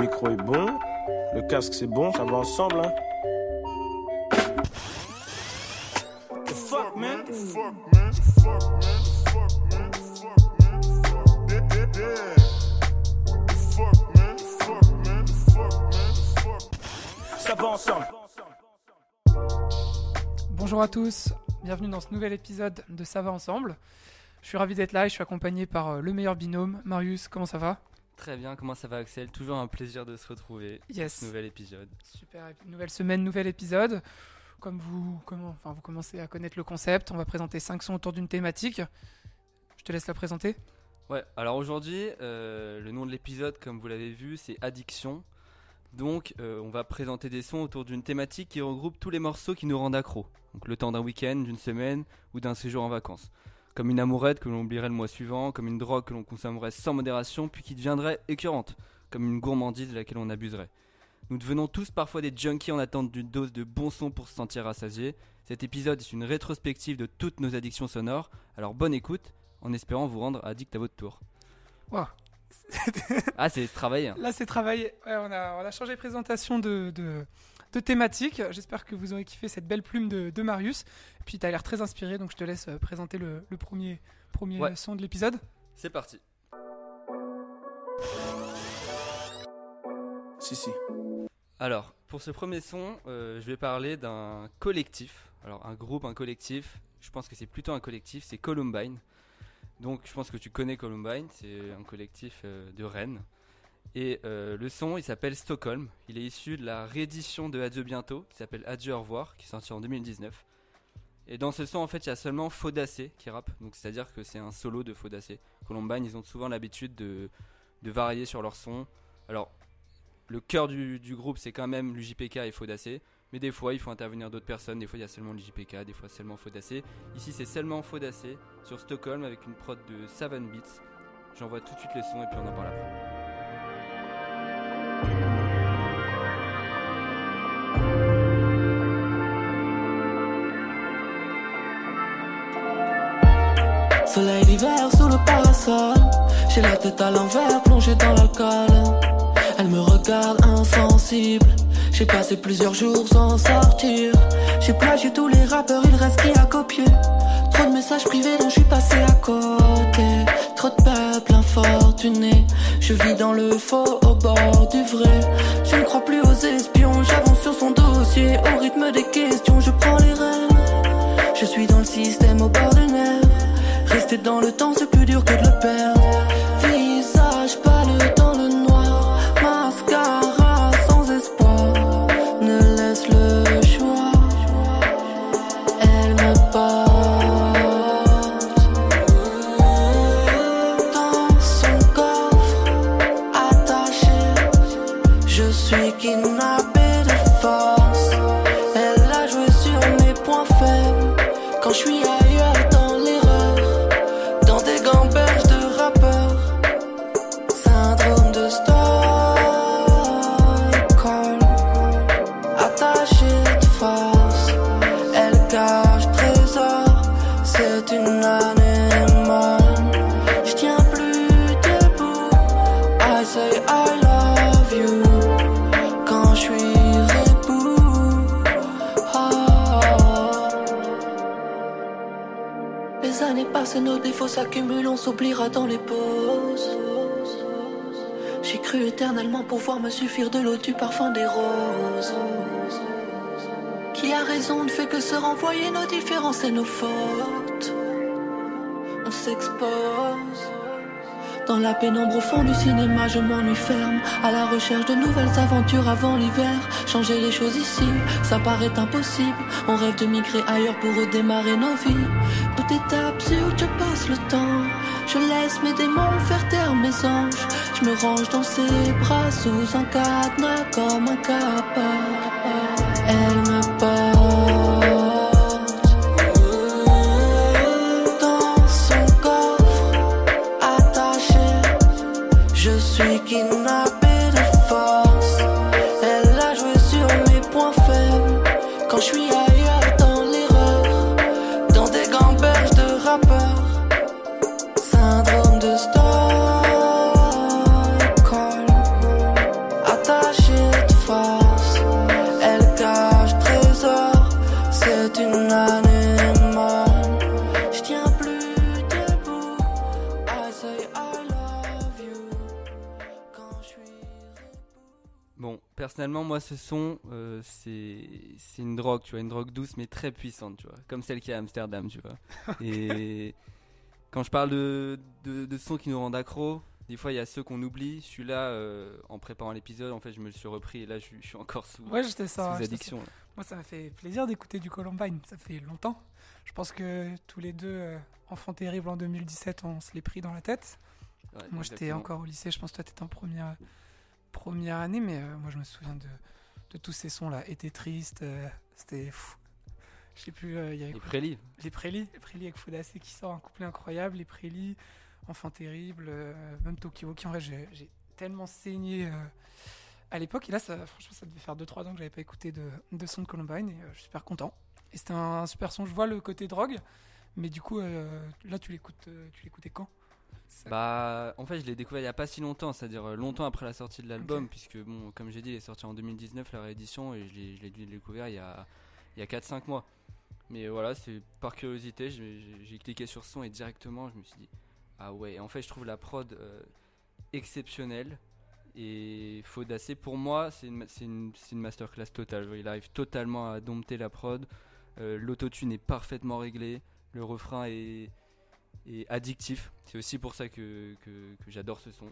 micro est bon, le casque c'est bon, ça va ensemble, hein. The fuck, man? The fuck, man? The fuck, man? The fuck, man? The fuck, man? The fuck, yeah, yeah, yeah. The fuck, man? The fuck, man? The fuck, man? The fuck. Ça va ensemble. Bonjour à tous, bienvenue dans ce nouvel épisode de Ça va ensemble. Je suis ravi d'être là et je suis accompagné par euh, le meilleur binôme, Marius, comment ça va? Très bien, comment ça va Axel Toujours un plaisir de se retrouver Yes. ce nouvel épisode. Super, nouvelle semaine, nouvel épisode. Comme vous, comment, enfin, vous commencez à connaître le concept, on va présenter 5 sons autour d'une thématique. Je te laisse la présenter. Ouais, alors aujourd'hui, euh, le nom de l'épisode, comme vous l'avez vu, c'est Addiction. Donc, euh, on va présenter des sons autour d'une thématique qui regroupe tous les morceaux qui nous rendent accro. Donc, le temps d'un week-end, d'une semaine ou d'un séjour en vacances. Comme une amourette que l'on oublierait le mois suivant, comme une drogue que l'on consommerait sans modération puis qui deviendrait écœurante, comme une gourmandise de laquelle on abuserait. Nous devenons tous parfois des junkies en attente d'une dose de bon son pour se sentir rassasié. Cet épisode est une rétrospective de toutes nos addictions sonores, alors bonne écoute, en espérant vous rendre addict à votre tour. Waouh. Ah, c'est travaillé. hein. Là, c'est travaillé. Ouais, on, a, on a changé de présentation de, de, de thématique. J'espère que vous aurez kiffé cette belle plume de, de Marius. Et puis, tu as l'air très inspiré, donc je te laisse euh, présenter le, le premier, premier Ouais. son de l'épisode. C'est parti. Si, si. Alors, pour ce premier son, euh, je vais parler d'un collectif. Alors, un groupe, un collectif. Je pense que c'est plutôt un collectif, c'est Columbine. Donc, je pense que tu connais Columbine, c'est un collectif euh, de Rennes. Et euh, le son, il s'appelle Stockholm. Il est issu de la réédition de Adieu bientôt, qui s'appelle Adieu au revoir, qui est sorti en 2019. Et dans ce son, en fait, il y a seulement Faudacé qui rappe. Donc, c'est-à-dire que c'est un solo de Faudacé. Columbine, ils ont souvent l'habitude de, varier sur leur son. Alors, le cœur du, du groupe, c'est quand même l'UJPK et Faudacé. Mais des fois, il faut intervenir d'autres personnes. Des fois, il y a seulement l'UJPK, des fois seulement Faudacé. Ici, c'est seulement Faudacé sur Stockholm avec une prod de Savan Beats. J'envoie tout de suite les sons et puis on en parle après. Sous le parasol. J'ai la tête à l'envers plongée dans l'alcool. Elle me regarde insensible. J'ai passé plusieurs jours sans sortir. J'ai plagié tous les rappeurs, il reste qui a copié. Trop de messages privés dont je suis passé à côté. Trop de peuple infortuné Je vis dans le faux au bord du vrai. Je ne crois plus aux espions J'avance sur son dossier. Au rythme des questions je prends les rênes. Je suis dans le système au bord des nerfs Rester dans le temps, c'est plus dur que de le perdre. Pouvoir me suffire de l'eau du parfum des roses. Qui a raison ne fait que se renvoyer nos différences et nos fautes. On s'expose. Dans la pénombre au fond du cinéma, je m'ennuie ferme. À la recherche de nouvelles aventures avant l'hiver. Changer les choses ici, ça paraît impossible. On rêve de migrer ailleurs pour redémarrer nos vies. Tout est absurde, je passe le temps. Je laisse mes démons faire taire mes anges. Je me range dans ses bras sous un cadenas comme un capard. Elle me personnellement, moi, ce son, euh, c'est une drogue, tu vois, une drogue douce mais très puissante, tu vois, comme celle qu'il y a à Amsterdam, tu vois. Et quand je parle de, de, de son qui nous rend accro, des fois, il y a ceux qu'on oublie. Celui-là, euh, en préparant l'épisode, en fait, je me le suis repris et là, je, suis- je suis encore sous, Ouais, j'étais ça. addiction. Moi, ça m'a fait plaisir d'écouter du Columbine. Ça fait longtemps. Je pense que tous les deux, euh, enfants terribles en 2017, on se l'est pris dans la tête. Ouais, Moi, j'étais encore au lycée. Je pense que toi, t'étais en première, première année. Mais euh, moi, je me souviens de, de tous ces sons-là. Été triste. C'était fou. Je sais plus. Il y avait Les prélis. les prélis. Les prélis avec Foudacé qui sort un couplet incroyable. Les prélis. Enfant terrible. euh, même Tokyo. Qui en vrai, j'ai tellement saigné. euh, à l'époque, et là, ça, franchement, ça devait faire 2-3 ans que j'avais pas écouté de, de son de Columbine, et euh, je suis super content. Et c'était un, super son. Je vois le côté drogue, mais du coup, là, tu l'écoutes, tu l'écoutais quand? Ça- Bah, en fait, je l'ai découvert il y a pas si longtemps, c'est-à-dire longtemps après la sortie de l'album, puisque, bon, comme j'ai dit, il est sorti en 2019, la réédition, et je l'ai découvrir il y a, il y a 4-5 mois. Mais voilà, c'est par curiosité, j'ai cliqué sur son et directement, je me suis dit, ah ouais, en fait, je trouve la prod euh, exceptionnelle. Et Faudacé, pour moi, c'est une, une, masterclass totale. Il arrive totalement à dompter la prod. Euh, L'autotune est parfaitement réglé. Le refrain est, est addictif. C'est aussi pour ça que, que, que j'adore ce son.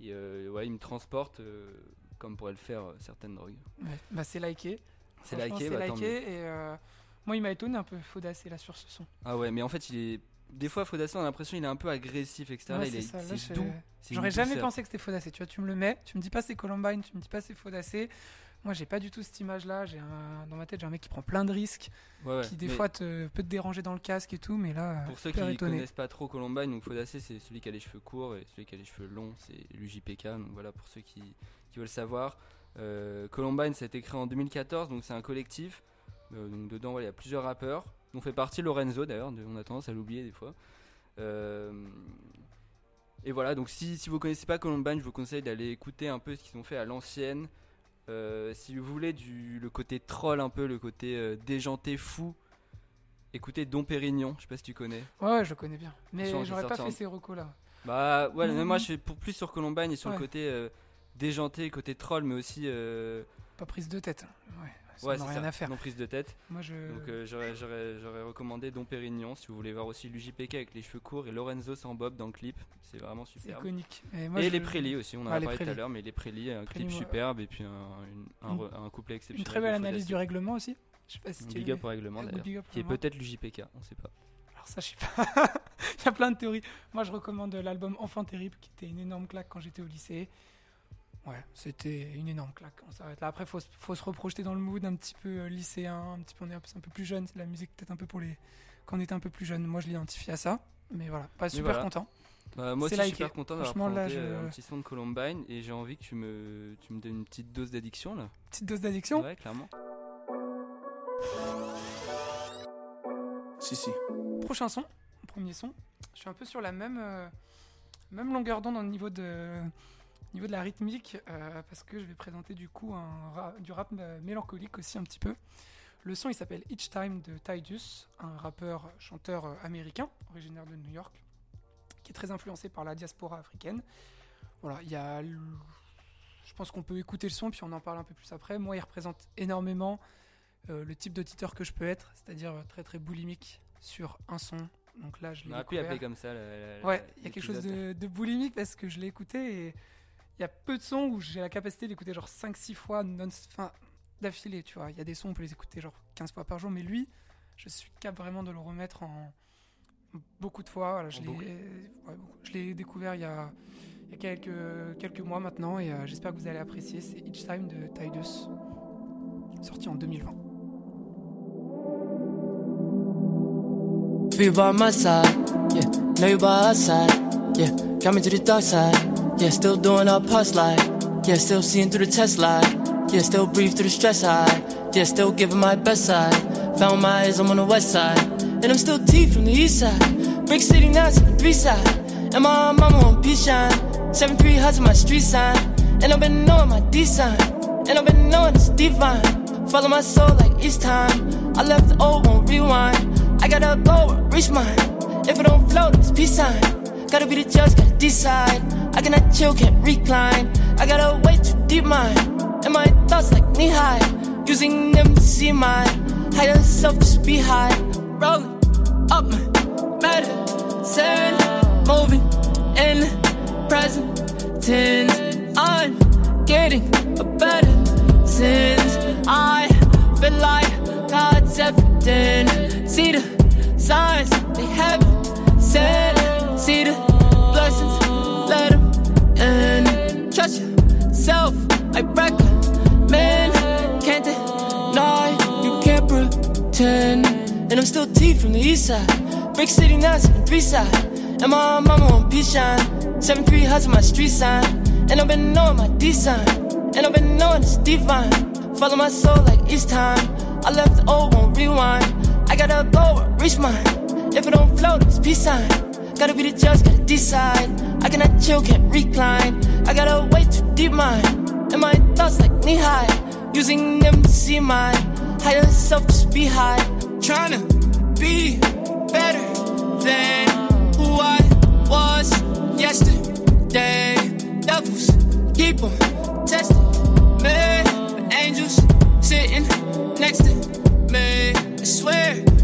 Et euh, ouais, il me transporte comme pourraient le faire certaines drogues. Ouais, bah, c'est liké. C'est liké, bah, liké, et moi, il m'a étonné un peu Faudacé là sur ce son. Ah ouais, mais en fait, il est. Des fois, Faudacé, on a l'impression qu'il est un peu agressif, etc. Ouais, il c'est là, c'est doux. J'aurais jamais douceur. pensé que c'était Faudacé. Tu vois, tu me le mets, tu me dis pas c'est Columbine, tu me dis pas c'est Faudacé. Moi, j'ai pas du tout cette image-là. J'ai un... dans ma tête, j'ai un mec qui prend plein de risques, Ouais, ouais, qui des fois te... peut te déranger dans le casque et tout, mais là, Pour euh, ceux qui ne connaissent pas trop Columbine, donc Faudacé, c'est celui qui a les cheveux courts et celui qui a les cheveux longs, c'est l'UJPK. Donc voilà, pour ceux qui, qui veulent savoir. Euh, Columbine, ça a été créé en 2014, donc c'est un collectif. Euh, donc dedans, il y a plusieurs rappeurs. Dont fait partie Lorenzo d'ailleurs, on a tendance à l'oublier des fois. Euh, et voilà, donc si, si vous connaissez pas Columbine, je vous conseille d'aller écouter un peu ce qu'ils ont fait à l'ancienne. Euh, si vous voulez du, le côté troll un peu, le côté euh, déjanté, fou, écoutez Dom Pérignon, je sais pas si tu connais. Ouais, je connais bien. Mais j'aurais pas fait ces recos là. Bah ouais, mais moi je suis pour plus sur Columbine et sur Ouais. le côté déjanté, côté troll, mais aussi Pas prise de tête. Ouais, ça ouais, n'a c'est rien ça, à faire. non prise de tête. Moi, je. Donc euh, j'aurais, recommandé Dom Pérignon si vous voulez voir aussi l'UJPK avec les cheveux courts et Lorenzo sans bob dans le clip, c'est vraiment c'est superbe. iconique. Et, moi, et je- les Prélis aussi, on en Ah, a les parlé tout à l'heure, mais les Prélis, un Prélis, clip moi- superbe et puis un, une- un, Une- re- un couplet Une exceptionnel. très belle analyse du règlement aussi. Je sais pas si tu Big up au règlement Ah, d'ailleurs, qui est peut-être l'UJPK, on sait pas. Alors ça, je sais pas. Il y a plein de théories. Moi, je recommande l'album Enfant terrible, qui était une énorme claque quand j'étais au lycée. Ouais, c'était une énorme claque. On s'arrête là. Après, faut, se- faut se reprojeter dans le mood un petit peu euh, lycéen, un petit peu on est un peu, un peu plus jeune. C'est la musique peut-être un peu pour les quand on était un peu plus jeune. Moi, je l'identifie à ça. Mais voilà, pas super voilà. content. Bah, moi C'est aussi, je suis liké. super content d'avoir Franchement, là, présenté je- euh, un petit son de Columbine et j'ai envie que tu me, tu me donnes une petite dose d'addiction là. Petite dose d'addiction. Ouais, clairement. Si, si. Prochain son, premier son. Je suis un peu sur la même, euh, même longueur d'onde au niveau de, au niveau de la rythmique, euh, parce que je vais présenter du coup un ra- du rap euh, mélancolique aussi un petit peu. Le son il s'appelle Each Time de Tidus, un rappeur chanteur euh, américain originaire de New York, qui est très influencé par la diaspora africaine. Voilà, il y a, je pense qu'on peut écouter le son puis on en parle un peu plus après. Moi, il représente énormément euh, le type d'auditeur que je peux être, c'est-à-dire très très boulimique sur un son. Donc là, je l'ai On aurait pu l'appeler comme ça. Ouais, il y a quelque chose de, de boulimique parce que je l'ai écouté et il y a peu de sons où j'ai la capacité d'écouter genre 5-6 fois non, enfin, d'affilée, tu vois. Il y a des sons, on peut les écouter genre 15 fois par jour, mais lui, je suis capable vraiment de le remettre en beaucoup de fois. Voilà, je l'ai boucle. ouais, beaucoup. Je l'ai découvert il y a, il y a quelques, quelques mois maintenant et euh, j'espère que vous allez apprécier. C'est Each Time de Tidus, sorti en 2020. Be by my side, yeah. Know you by our side, yeah. Got me to the dark side, yeah. Still doing our parts like, yeah. Still seeing through the test light, yeah. Still breathe through the stress high, yeah. Still giving my best side. Found my eyes, I'm on the west side, and I'm still T from the east side. Brick City now to the three side, and my mama on P shine. Seven three hugs my street sign, and I've been knowing my D sign, and I've been knowing it's divine. Follow my soul like each time. I left the old won't rewind. I gotta go reach mine. If it don't float, it's peace sign. Gotta be the judge, gotta decide. I cannot chill, can't recline. I gotta way too deep mind. And my thoughts like knee high, using them to see my higher self just be high. Rolling up my medicine, moving in present tense. I'm getting a better since I feel like God's evident. See the signs they haven't said. See the blessings, let in. Trust yourself, I recommend. Can't deny, you can't pretend. And I'm still T from the east side. Brick City now, 7 side. And my mama on P shine. 7 3 hustle my street sign. And I've been knowing my D sign. And I've been knowing it's divine. Follow my soul like each time. I left the old one rewind. I gotta go reach mine. If it don't float, it's peace sign. Gotta be the judge, gotta decide. I cannot chill, can't recline. I gotta way too deep mind. And my thoughts like knee high. Using them to see my higher self just be high. Tryna be better than who I was yesterday. Devils keep on testing me. But angels sitting next to me. I swear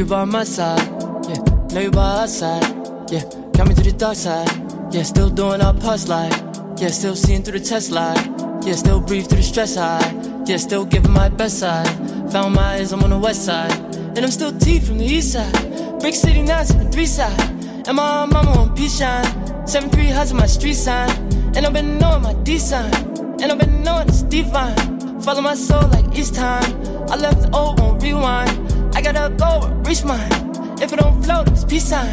Be by my side, yeah. Know you by our side, yeah. Got me to the dark side, yeah. Still doing our past life, yeah. Still seeing through the test light, yeah. Still breathe through the stress high, yeah. Still giving my best side. Found my eyes, I'm on the west side, and I'm still T from the east side. Brick City now, 7 side, and my mama on P shine. 7 3 hustle my street sign, and I've been knowing my D sign, and I've been knowing it's divine. Follow my soul like each time. I left the old one rewind. I gotta go reach mine. If it don't float, it's peace sign.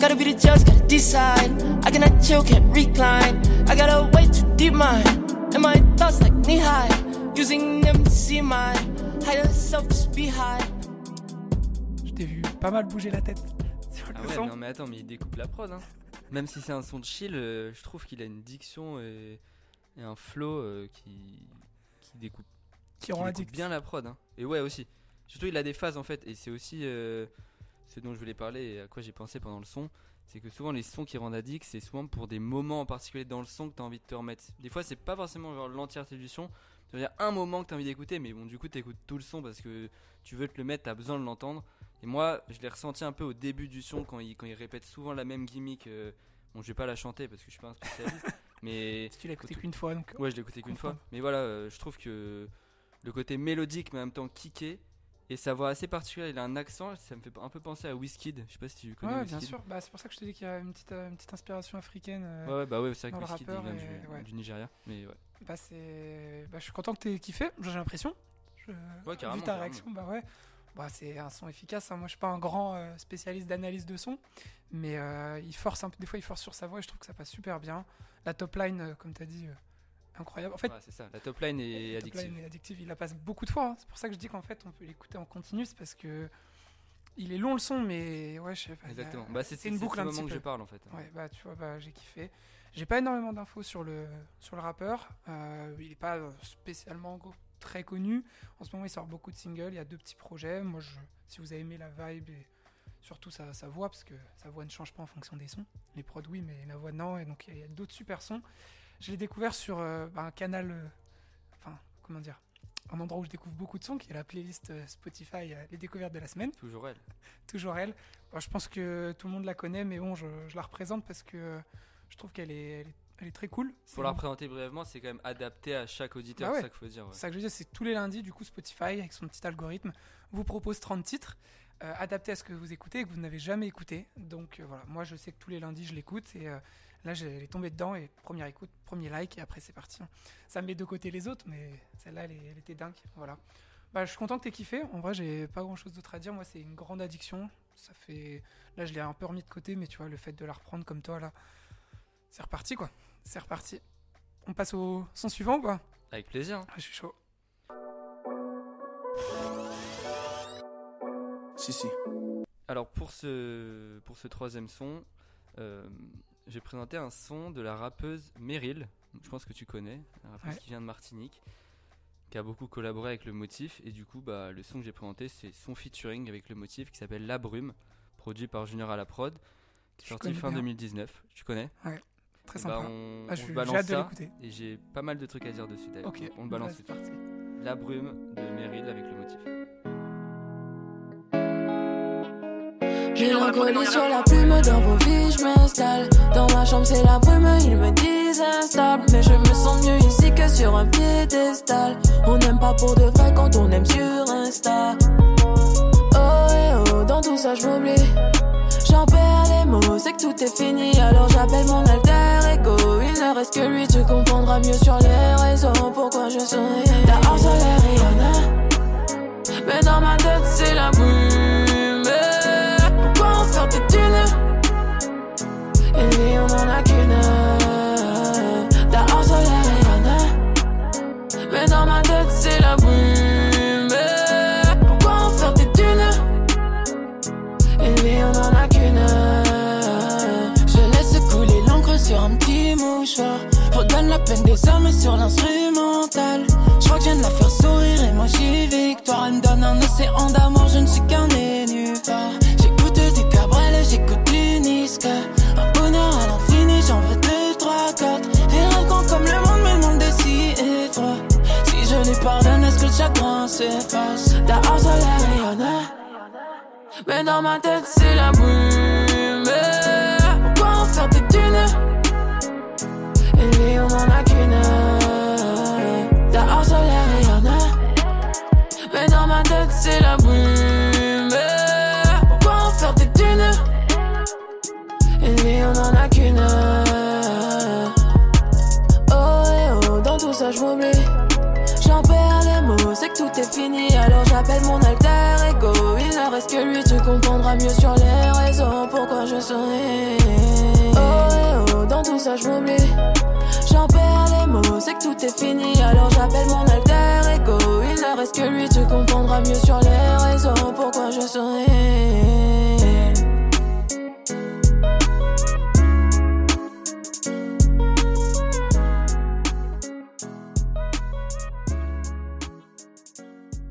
Gotta be the judge, gotta decide. I cannot chill, can't recline. I gotta wait too deep mine. And my thoughts like knee high. Using them to see my higher self just be high. Je t'ai vu pas mal bouger la tête sur le Ah ouais, son. non mais attends, mais il découpe la prod. Hein. Même si c'est un son de chill, euh, je trouve qu'il a une diction et, et un flow euh, qui, qui découpe, qui qui rend découpe addict. bien la prod. hein. Et ouais aussi. Surtout il a des phases en fait, et c'est aussi euh, ce dont je voulais parler et à quoi j'ai pensé pendant le son. C'est que souvent les sons qui rendent addict, c'est souvent pour des moments en particulier dans le son que tu as envie de te remettre. Des fois c'est pas forcément genre l'entièreté du son, il y a un moment que tu as envie d'écouter, mais bon du coup tu écoutes tout le son parce que tu veux te le mettre, tu as besoin de l'entendre. Et moi je l'ai ressenti un peu au début du son quand il, quand il répète souvent la même gimmick. euh, bon je vais pas la chanter parce que je suis pas un spécialiste, mais Si tu l'as écouté qu'une fois, donc. Ouais, je l'ai écouté qu'une fois. Mais voilà, euh, je trouve que le côté mélodique, mais en même temps kické, et sa voix assez particulière, il a un accent, ça me fait un peu penser à Wizkid. Je sais pas si tu connais Ouais, bien Wizkid. sûr. Bah, c'est pour ça que je te dis qu'il y a une petite, euh, une petite inspiration africaine. euh, Ouais, bah ouais, c'est vrai que Wizkid, vient du, ouais. du Nigeria. Mais ouais. Bah, c'est... bah, je suis content que t'aies kiffé, j'ai l'impression. Je... Ouais, carrément, Vu ta carrément. réaction, bah ouais. Bah, c'est un son efficace. hein. Moi, je suis pas un grand euh, spécialiste d'analyse de son, mais euh, il force un peu. Des fois, il force sur sa voix et je trouve que ça passe super bien. La top line, comme t'as dit, euh, incroyable. En fait, Ouais, c'est ça. La top line est la top addictive. line est addictive. Il la passe beaucoup de fois. hein. C'est pour ça que je dis qu'en fait, on peut l'écouter en continu. C'est parce que il est long le son, mais ouais, je sais pas. a- Exactement. Bah, c'est une boucle un moment petit que peu. je parle en fait. Ouais, bah tu vois, bah, j'ai kiffé. J'ai pas énormément d'infos sur le, sur le rappeur. Euh, il est pas euh, spécialement très connu. En ce moment, il sort beaucoup de singles. Il y a deux petits projets. Moi, je, si vous avez aimé la vibe et surtout sa, sa voix, parce que sa voix ne change pas en fonction des sons. Les prods, oui, mais la voix, non. Et donc, il y a, a d'autres super sons. Je l'ai découvert sur euh, bah, un canal. euh, Enfin, comment dire un endroit où je découvre beaucoup de sons, qui est la playlist euh, Spotify Les Découvertes de la semaine Toujours elle. toujours elle. Bon, je pense que tout le monde la connaît, mais bon, je, je la représente parce que je trouve qu'elle est, elle est, elle est très cool. Pour la représenter brièvement, c'est quand même adapté à chaque auditeur, Bah ouais. ça qu'il faut dire. ouais. c'est ça que je veux dire, c'est tous les lundis, du coup, Spotify, avec son petit algorithme, vous propose 30 titres euh, adaptés à ce que vous écoutez et que vous n'avez jamais écouté. Donc euh, voilà, moi, je sais que tous les lundis, je l'écoute et euh, Là, elle est tombée dedans et première écoute, premier like et après c'est parti. Ça met de côté les autres, mais celle-là, elle, était dingue. Voilà. Bah, je suis content que t'aies kiffé. En vrai, j'ai pas grand-chose d'autre à dire. Moi, c'est une grande addiction. Ça fait. Là, je l'ai un peu remis de côté, mais tu vois, le fait de la reprendre comme toi, là, c'est reparti quoi. C'est reparti. On passe au son suivant quoi. Avec plaisir. Ah, je suis chaud. Si, si. Alors pour ce, pour ce troisième son, euh, j'ai présenté un son de la rappeuse Meryl. Je pense que tu connais, la rappeuse Ouais. qui vient de Martinique, qui a beaucoup collaboré avec le motif. Et du coup, bah, le son que j'ai présenté, c'est son featuring avec le motif qui s'appelle La Brume, produit par Junior à la prod, qui est sorti fin bien. 2019. Tu connais? Très Eh bah, sympa. on, Ah, on suis- balance j'ai hâte de ça. l'écouter. Et j'ai pas mal de trucs à dire dessus d'ailleurs. Ok, Donc, On le balance bah, c'est parti. La Brume de Meryl avec le motif. Mélancolie sur la plume dans vos vies, je m'installe. Dans ma chambre, c'est la brume, ils me disent instable. Mais je me sens mieux ici que sur un piédestal. On n'aime pas pour de vrai quand on aime sur Insta. Oh, eh oh, dans tout ça, je m'oublie. J'en perds les mots, c'est que tout est fini. Alors j'appelle mon alter ego. Il ne reste que lui, tu comprendras mieux sur les raisons pourquoi je souris. Dehors, soleil, Rihanna. Mais dans ma tête, c'est la brume. Et lui, on en a qu'une. Dehors, soleil, Rihanna. Mais dans ma tête, c'est la brume. Pourquoi en faire des thunes Et lui, on en a qu'une. Je laisse couler l'encre sur un petit mouchoir. Redonne la peine des hommes sur l'instrumental. Je crois que je viens de la faire sourire et moi j'ai victoire. Elle me donne un océan d'amour, je ne suis qu'un nénuphar. Chagrin s'efface? Dehors, soleil, Rihanna. Mais dans ma tête, c'est la brume. Pourquoi en faire des mieux sur les raisons pourquoi je souris? Oh, oh, dans tout ça, je m'oublie. J'en perds les mots, c'est que tout est fini. Alors j'appelle mon alter ego. Il ne reste que lui, tu comprendras mieux sur les raisons pourquoi je souris?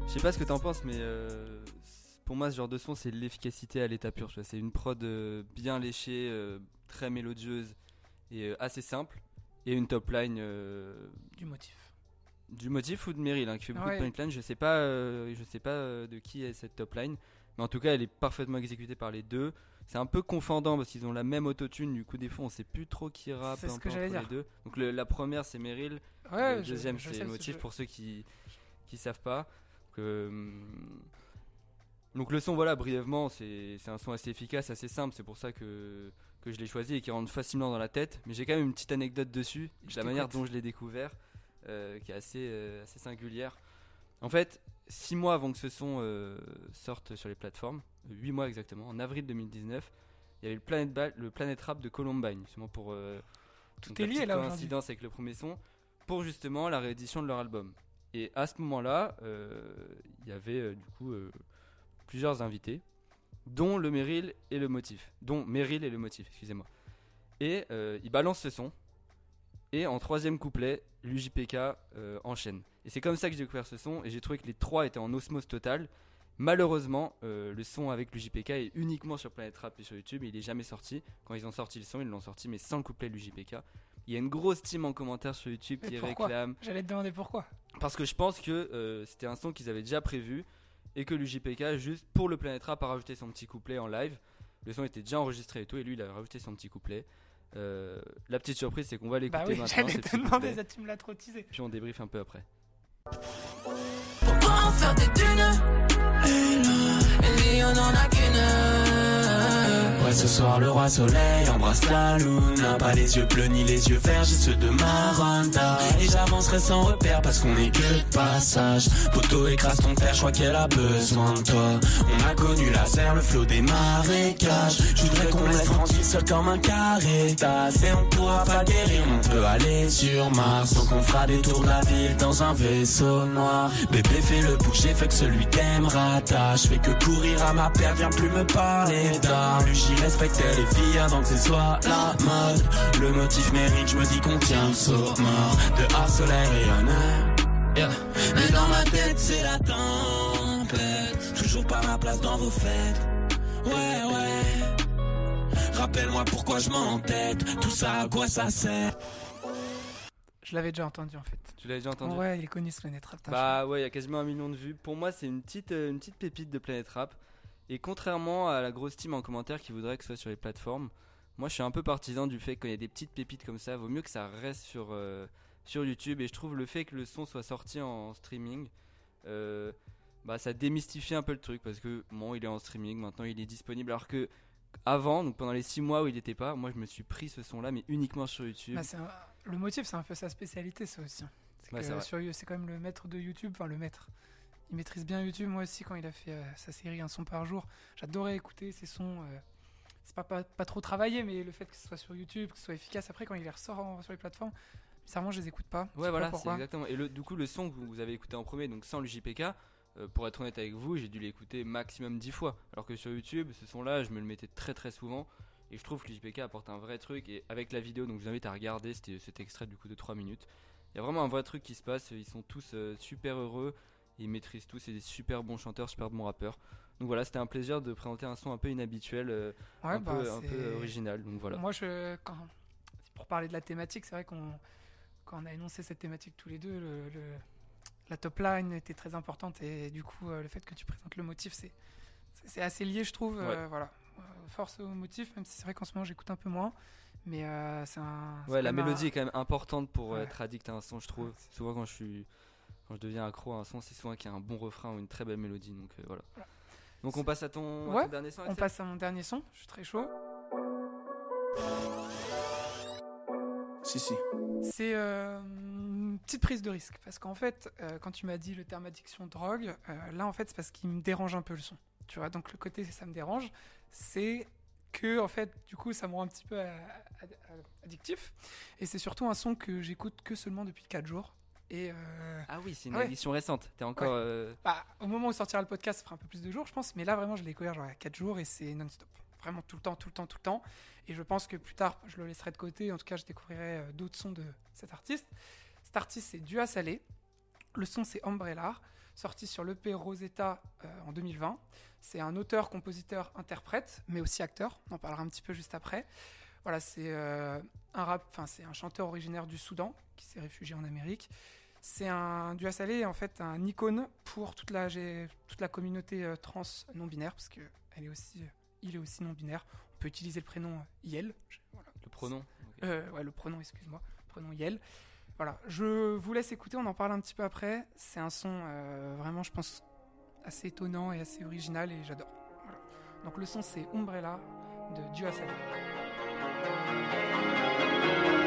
Je sais pas ce que t'en penses, mais euh, pour moi, ce genre de son, c'est l'efficacité à l'état pur. C'est une prod euh, bien léchée, euh, très mélodieuse et euh, assez simple. Et une top line Du motif. du motif ou de Meryl hein, qui fait beaucoup Ouais. de punchline. Je sais pas, euh, je sais pas de qui est cette top line, mais en tout cas, elle est parfaitement exécutée par les deux. C'est un peu confondant parce qu'ils ont la même autotune. Du coup, des fois, on sait plus trop qui rappe C'est un ce peu que j'allais entre les deux. Donc le- la première, c'est Meryl. Ouais, le deuxième, c'est motif pour ceux qui qui savent pas. Que, donc le son, voilà, brièvement, c'est un son assez efficace, assez simple. C'est pour ça que que je l'ai choisi et qui rentre facilement dans la tête. Mais j'ai quand même une petite anecdote dessus, la manière dont je l'ai découvert, euh, qui est assez euh, assez singulière. En fait, six mois avant que ce son euh, sorte sur les plateformes, huit mois exactement, en avril 2019, il y avait le Planet, Ba- le Planet Rap de Columbine, justement pour Tout est la lié là coïncidence avec le premier son, pour justement la réédition de leur album. Et à ce moment-là, il y avait du coup plusieurs invités, dont le Meryl et le motif, dont Meryl et le motif, excusez-moi. Et euh, ils balancent ce son, et en troisième couplet, l'UJPK euh, enchaîne. Et c'est comme ça que j'ai découvert ce son, et j'ai trouvé que les trois étaient en osmose totale. Malheureusement, euh, le son avec l'UJPK est uniquement sur Planet Rap et sur YouTube, il est jamais sorti. Quand ils ont sorti le son, ils l'ont sorti, mais sans le couplet de l'UJPK. Il y a une grosse team en commentaire sur YouTube Et qui réclame. J'allais te demander pourquoi. Parce que je pense que euh, c'était un son qu'ils avaient déjà prévu et que l'UJPK, juste pour le Planet Rap, a rajouté son petit couplet en live. Le son était déjà enregistré et tout, et lui il a rajouté son petit couplet. Euh, la petite surprise, c'est qu'on va l'écouter Bah oui, maintenant. j'allais te demander, ça tu me l'as trop teasé. Puis on débrief un peu après. Pourquoi en faire des dunes Et lui, on en a qu'une. Ce soir le roi soleil embrasse la lune. Pas les yeux bleus ni les yeux verts, j'ai ceux de Maranta. Et j'avance avancerait sans repère parce qu'on est que passage. Poteau écrase ton père, je crois qu'elle a besoin de toi. On a connu la serre, le flot des marécages. Je voudrais qu'on laisse tranquille seul comme un carré Et on pourra pas guérir, on peut aller sur Mars. Donc on fera des tours la ville dans un vaisseau noir. Bébé fait le bouger, fait que celui t'aime rattache. Fait que courir à ma perte, viens plus me parler d'art. Lui j'y respectais les filles avant que ce soit la mode. Le motif mérite, je me dis qu'on tient le saut mort. De soleil rayonneur. Yeah. Mais dans ma tête c'est la tempête Toujours pas ma place dans vos fêtes Ouais ouais Rappelle-moi pourquoi je m'entête Tout ça à quoi ça sert? Je l'avais déjà entendu en fait. Tu l'as déjà entendu? Ouais, il est connu ce Planet Rap. Bah ouais, il y a quasiment un million de vues. Pour moi, c'est une petite, euh, une petite pépite de Planet Rap. Et contrairement à la grosse team en commentaire qui voudrait que ce soit sur les plateformes, moi je suis un peu partisan du fait qu'il y a des petites pépites comme ça, vaut mieux que ça reste sur, euh, sur YouTube. Et je trouve le fait que le son soit sorti en streaming, euh, bah ça démystifie un peu le truc parce que bon, il est en streaming, maintenant il est disponible. Alors que avant, donc pendant les 6 mois où il n'était pas, moi je me suis pris ce son là, mais uniquement sur YouTube. Bah, un- Le motif, c'est un peu sa spécialité, ça aussi. C'est sur c'est quand même le maître de YouTube, enfin le maître. Il maîtrise bien YouTube. Moi aussi, quand il a fait euh, sa série Un son par jour, j'adorais écouter ses sons. euh, c'est pas, pas, pas trop travaillé, mais le fait que ce soit sur YouTube, que ce soit efficace. Après, quand il les ressort en- sur les plateformes, bizarrement, je les écoute pas. Ouais, voilà, c'est exactement. Et le, du coup, le son que vous avez écouté en premier, donc sans le JPK, euh, pour être honnête avec vous, j'ai dû l'écouter maximum 10 fois. Alors que sur YouTube, ce son-là, je me le mettais très très souvent. Et je trouve que le JPK apporte un vrai truc. Et avec la vidéo, donc je vous invite à regarder c'était cet extrait du coup de 3 minutes. Il y a vraiment un vrai truc qui se passe. Ils sont tous euh, super heureux. Ils maîtrisent tous. C'est des super bons chanteurs, super bons rappeurs. Donc voilà, c'était un plaisir de présenter un son un peu inhabituel, euh, Ouais, un, bah, peu, un peu original. Donc voilà. Moi, je, quand, pour parler de la thématique, c'est vrai qu'on quand on a énoncé cette thématique tous les deux, le, le- la top line était très importante et du coup, euh, le fait que tu présentes le motif, c'est assez lié, je trouve. euh, voilà, force au motif, même si c'est vrai qu'en ce moment j'écoute un peu moins, mais euh, c'est un. Ouais, la un- mélodie est quand même importante pour Ouais. être addict à un son, je trouve. Souvent quand je suis, quand je deviens accro à un son, c'est souvent qu'il y a un bon refrain ou une très belle mélodie. Donc euh, voilà. Voilà. Donc on passe à ton, à Ouais, ton dernier son. On passe à mon dernier son, je suis très chaud. Si, si. C'est euh, une petite prise de risque parce qu'en fait, euh, quand tu m'as dit le terme addiction drogue, euh, là en fait c'est parce qu'il me dérange un peu le son. Tu vois, donc le côté ça me dérange, c'est que en fait du coup ça me rend un petit peu ad- addictif et c'est surtout un son que j'écoute que seulement depuis 4 jours et euh, Ah oui, c'est une ouais. édition récente. T'es encore. Ouais. euh, bah, au moment où sortira le podcast, ça fera un peu plus de jours, je pense. Mais là, vraiment, je l'ai découvert genre il y a 4 jours et c'est non-stop. Vraiment tout le temps, tout le temps, tout le temps. Et je pense que plus tard, je le laisserai de côté. En tout cas, je découvrirai euh, d'autres sons de cet artiste. Cet artiste, c'est Dua Salé. Le son, c'est Umbrella, sorti sur l'EP Rosetta euh, en 2020. C'est un auteur, compositeur, interprète, mais aussi acteur. On en parlera un petit peu juste après. Voilà, c'est un rap, enfin c'est un chanteur originaire du Soudan qui s'est réfugié en Amérique. C'est un Dua Salé est en fait un icône pour toute la toute la communauté euh, trans non binaire parce que elle est aussi euh, il est aussi non binaire. On peut utiliser le prénom euh, Yel. Voilà. le pronom. Euh, ouais, le pronom, excuse-moi. Pronom Yel. Voilà, je vous laisse écouter, on en parle un petit peu après. C'est un son euh, vraiment, je pense, assez étonnant et assez original et j'adore. Voilà. Donc le son, c'est Umbrella de Dua Salé. Broken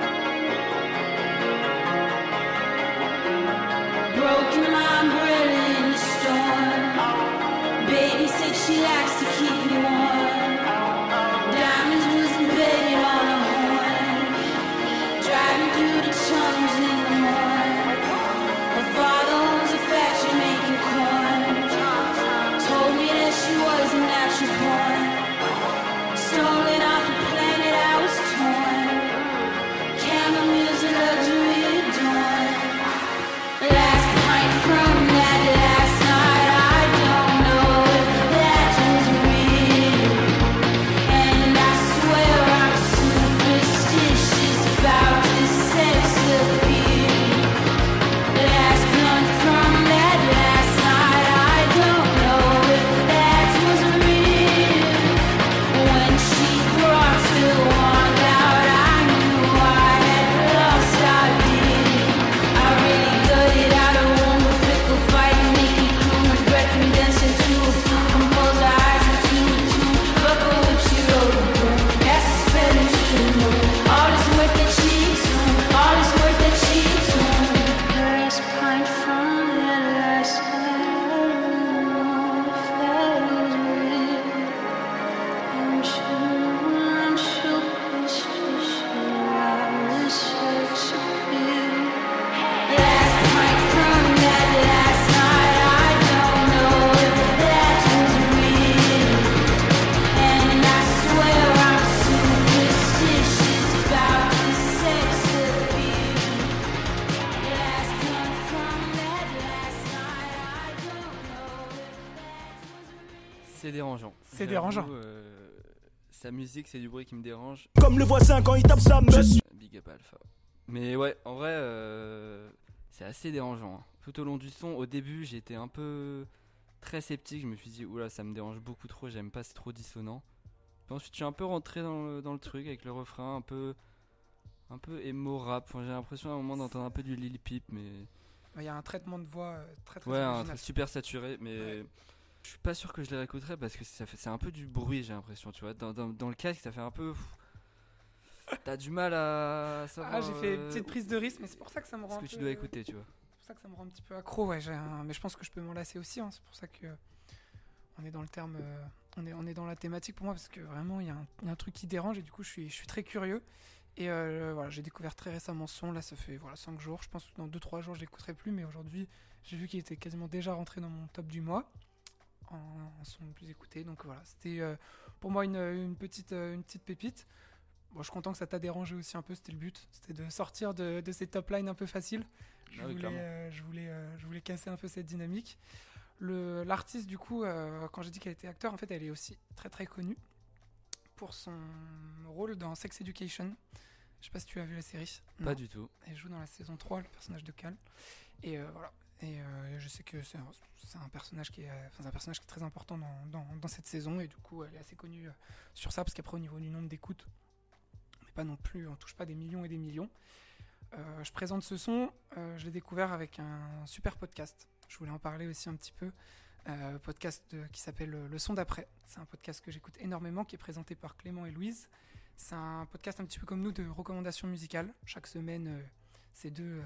Baby said she likes to dérangeant. euh, sa musique, c'est du bruit qui me dérange. Comme le voisin quand il tape sa meuf. Big up Alpha. Mais ouais, en vrai, euh, c'est assez dérangeant. hein. Tout au long du son, au début, j'étais un peu très sceptique. Je me suis dit, oula, ça me dérange beaucoup trop, j'aime pas, c'est trop dissonant. Puis ensuite, je suis un peu rentré dans le, dans le truc avec le refrain, un peu, un peu emo rap. Enfin, j'ai l'impression à un moment d'entendre un peu du Lil Peep, mais Il y a un traitement de voix euh, très très ouais, original. super saturé. Mais Ouais. Je suis pas sûr que je les réécouterai parce que ça fait, c'est un peu du bruit, j'ai l'impression, tu vois. Dans, dans, dans le casque, ça fait un peu. T'as du mal à savoir. Ah, j'ai fait une euh, petite prise de risque, mais c'est pour ça que ça me rend ce que tu dois écouter, tu vois. C'est pour ça que ça me rend un petit peu accro, ouais. j'ai un- Mais je pense que je peux m'en lasser aussi. hein, C'est pour ça que on est dans le terme, euh, on est on est dans la thématique pour moi parce que vraiment il y, a un- il y a un truc qui dérange et du coup je suis je suis très curieux. Et euh, voilà, j'ai découvert très récemment ce son. Là, ça fait voilà 5 jours. Je pense que dans 2-3 jours je l'écouterai plus, mais aujourd'hui j'ai vu qu'il était quasiment déjà rentré dans mon top du mois en, son le plus écouté. Donc voilà, c'était euh, pour moi une, une petite euh, une petite pépite. Bon, je suis content que ça t'a dérangé aussi un peu, c'était le but. C'était de sortir de, de ces top lines un peu faciles. Je, Ah oui, voulais, euh, je, voulais, euh, je voulais casser un peu cette dynamique. L'artiste, du coup, euh, quand j'ai dit qu'elle était acteur, en fait, elle est aussi très très connue pour son rôle dans Sex Education. Je sais pas si tu as vu la série. Pas Non. du tout. Elle joue dans la saison 3, le personnage de Cal. Et voilà. Et euh, je sais que c'est un, personnage qui est, enfin, un personnage qui est très important dans, dans, cette saison. Et du coup, elle est assez connue euh, sur ça, parce qu'après, au niveau du nombre d'écoutes, on n'est pas non plus, on touche pas des millions et des millions. Euh, je présente ce son, je l'ai découvert avec un super podcast. Je voulais en parler aussi un petit peu. Podcast qui s'appelle Le son d'après. C'est un podcast que j'écoute énormément, qui est présenté par Clément et Louise. C'est un podcast un petit peu comme nous de recommandations musicales. Chaque semaine, ces deux,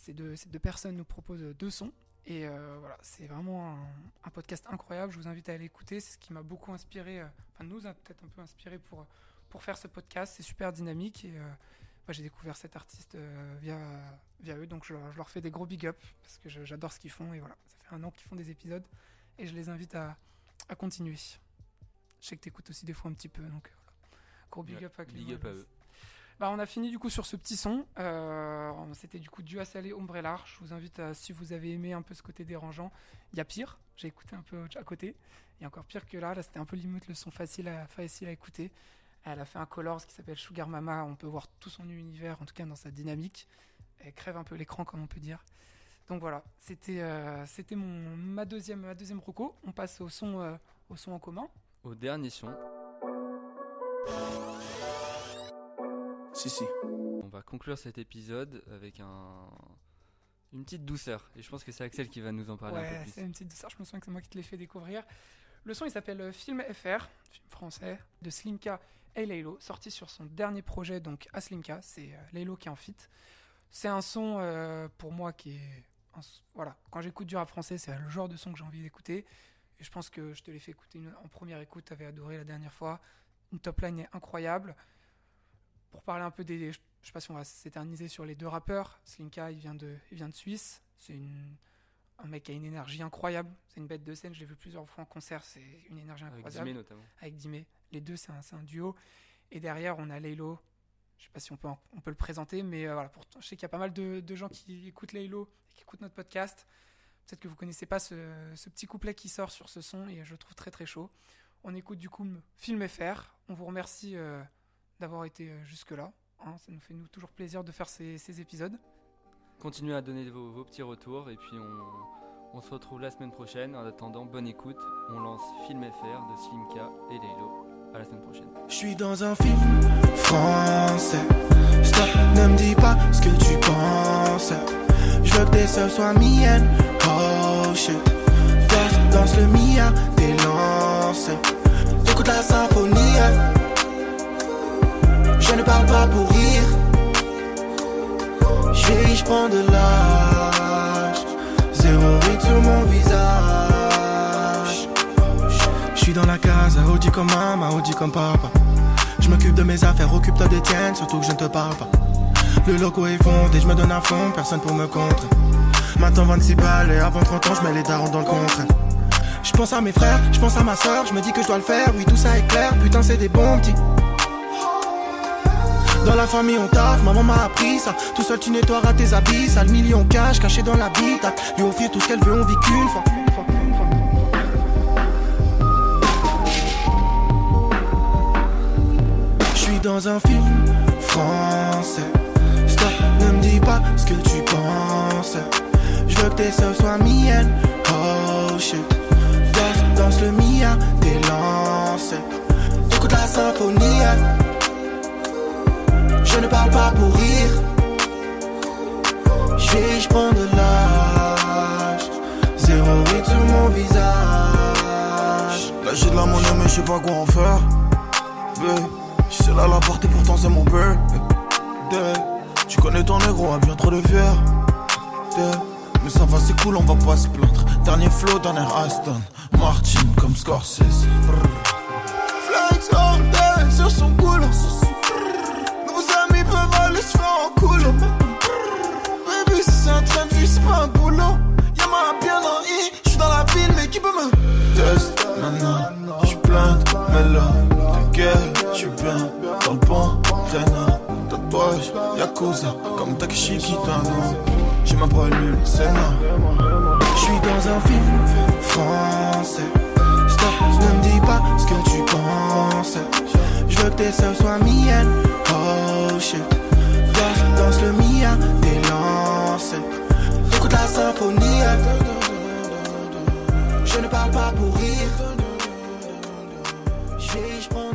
ces deux, ces deux personnes nous proposent deux sons. Et euh, voilà, c'est vraiment un, un podcast incroyable. Je vous invite à aller écouter. C'est ce qui m'a beaucoup inspiré, euh, enfin nous a peut-être un peu inspiré pour, pour faire ce podcast. C'est super dynamique et euh, moi, j'ai découvert cet artiste via, via eux. Donc je, leur- je leur fais des gros big up parce que j'adore ce qu'ils font. Et voilà, ça fait un an qu'ils font des épisodes et je les invite à, à continuer. Je sais que tu écoutes aussi des fois un petit peu. Donc voilà. gros big Ouais, up à big Clément up et à eux. Bah, on a fini du coup sur ce petit son. Euh, C'était du coup Dieu à salé. Je vous invite à, si vous avez aimé un peu ce côté dérangeant, il y a pire. J'ai écouté un peu à côté. Il y a encore pire que là. Là, c'était un peu limite le son facile à, facile à écouter. Elle a fait un Colors qui s'appelle Sugar Mama. On peut voir tout son univers, en tout cas dans sa dynamique. Elle crève un peu l'écran, comme on peut dire. Donc voilà, c'était euh, ma deuxième ma roco. On passe au son euh, au son en commun. Au dernier son, Si, si. on va conclure cet épisode avec un une petite douceur. Et je pense que c'est Axel qui va nous en parler un Ouais, peu plus. c'est une petite douceur. Je me souviens que c'est moi qui te l'ai fait découvrir. Le son, il s'appelle euh, Film FR, film français, de Slimka et Laylo, sorti sur son dernier projet, donc à Slimka. C'est euh, Laylo qui est en fit. C'est un son, euh, pour moi, qui est. un voilà, quand j'écoute du rap français, c'est le genre de son que j'ai envie d'écouter. Et je pense que je te l'ai fait écouter une- en première écoute, tu avais adoré la dernière fois. Une top line est incroyable. Pour parler un peu des. Je je sais pas si on va s'éterniser sur les deux rappeurs. Slimka, il vient de, il vient de Suisse. C'est une, un mec qui a une énergie incroyable. C'est une bête de scène. Je l'ai vu plusieurs fois en concert. C'est une énergie Avec incroyable. Dimé notamment. Avec Dimé. Les deux, c'est un, c'est un duo. Et derrière, on a Laylo. Je sais pas si on peut, en- on peut le présenter, mais euh, voilà. Pourtant, je sais qu'il y a pas mal de, de gens qui écoutent Laylo et qui écoutent notre podcast. Peut-être que vous connaissez pas ce, ce petit couplet qui sort sur ce son et je le trouve très très chaud. On écoute du coup Film FR. On vous remercie euh, d'avoir été euh, jusque-là. hein. ça nous fait nous toujours plaisir de faire ces, ces épisodes. Continuez à donner vos, vos petits retours et puis on, on se retrouve la semaine prochaine. En attendant, bonne écoute. On lance Film FR de Slimka et Laylo. À la semaine prochaine. Je suis dans un film français. Stop, ne me dis pas ce que tu penses. Je veux que tes seuls soient miennes. Oh shit. Danse, danse le mia, t'es lancé. Écoute la symphonie. Je ne parle pas pour rire. Je vieillis, je prends de l'âge. Zéro ride sur mon visage. Je suis dans la case, Audi comme maman, Audi comme papa. Je m'occupe de mes affaires, occupe-toi des tiennes, surtout que je ne te parle pas. Le logo est fondé, je me donne à fond, personne pour me contrer. Maintenant 26 balles et avant 30 ans, je mets les darons dans le contraire. Je pense à mes frères, je pense à ma soeur, je me dis que je dois le faire, oui tout ça est clair, putain c'est des bons petits. Dans la famille on taffe, maman m'a appris ça. Tout seul tu nettoieras tes habits Sale million cash caché dans l'habitat. Lui offrir tout ce qu'elle veut on vit qu'une fois. Je suis dans un film français. Stop, ne me dis pas ce que tu penses. Je veux que tes soeurs soient miennes. Oh shit. Danse, danse le mia, t'es lancé. T'écoutes la symphonie hein. Je ne parle pas pour rire. Je vais, je prends de l'âge? Zéro rythme sur mon visage. Là j'ai de la monnaie mais je sais pas quoi en faire Je sais là la porter pourtant c'est mon père Tu connais ton négro, a bien trop de fier Mais ça va c'est cool on va pas se plaindre Dernier flow, dernière Aston Martin comme Scorsese Yakuza Comme Takeshi Kitano J'ai ma pas lu le Sénat Je suis dans un film français. Stop, ne me dis pas ce que tu penses. Je veux que tes seufs soient miennes. Oh shit. Danse, danse le mia, t'es lancé. Écoute la symphonie. Je ne parle pas pour rire. Je vais,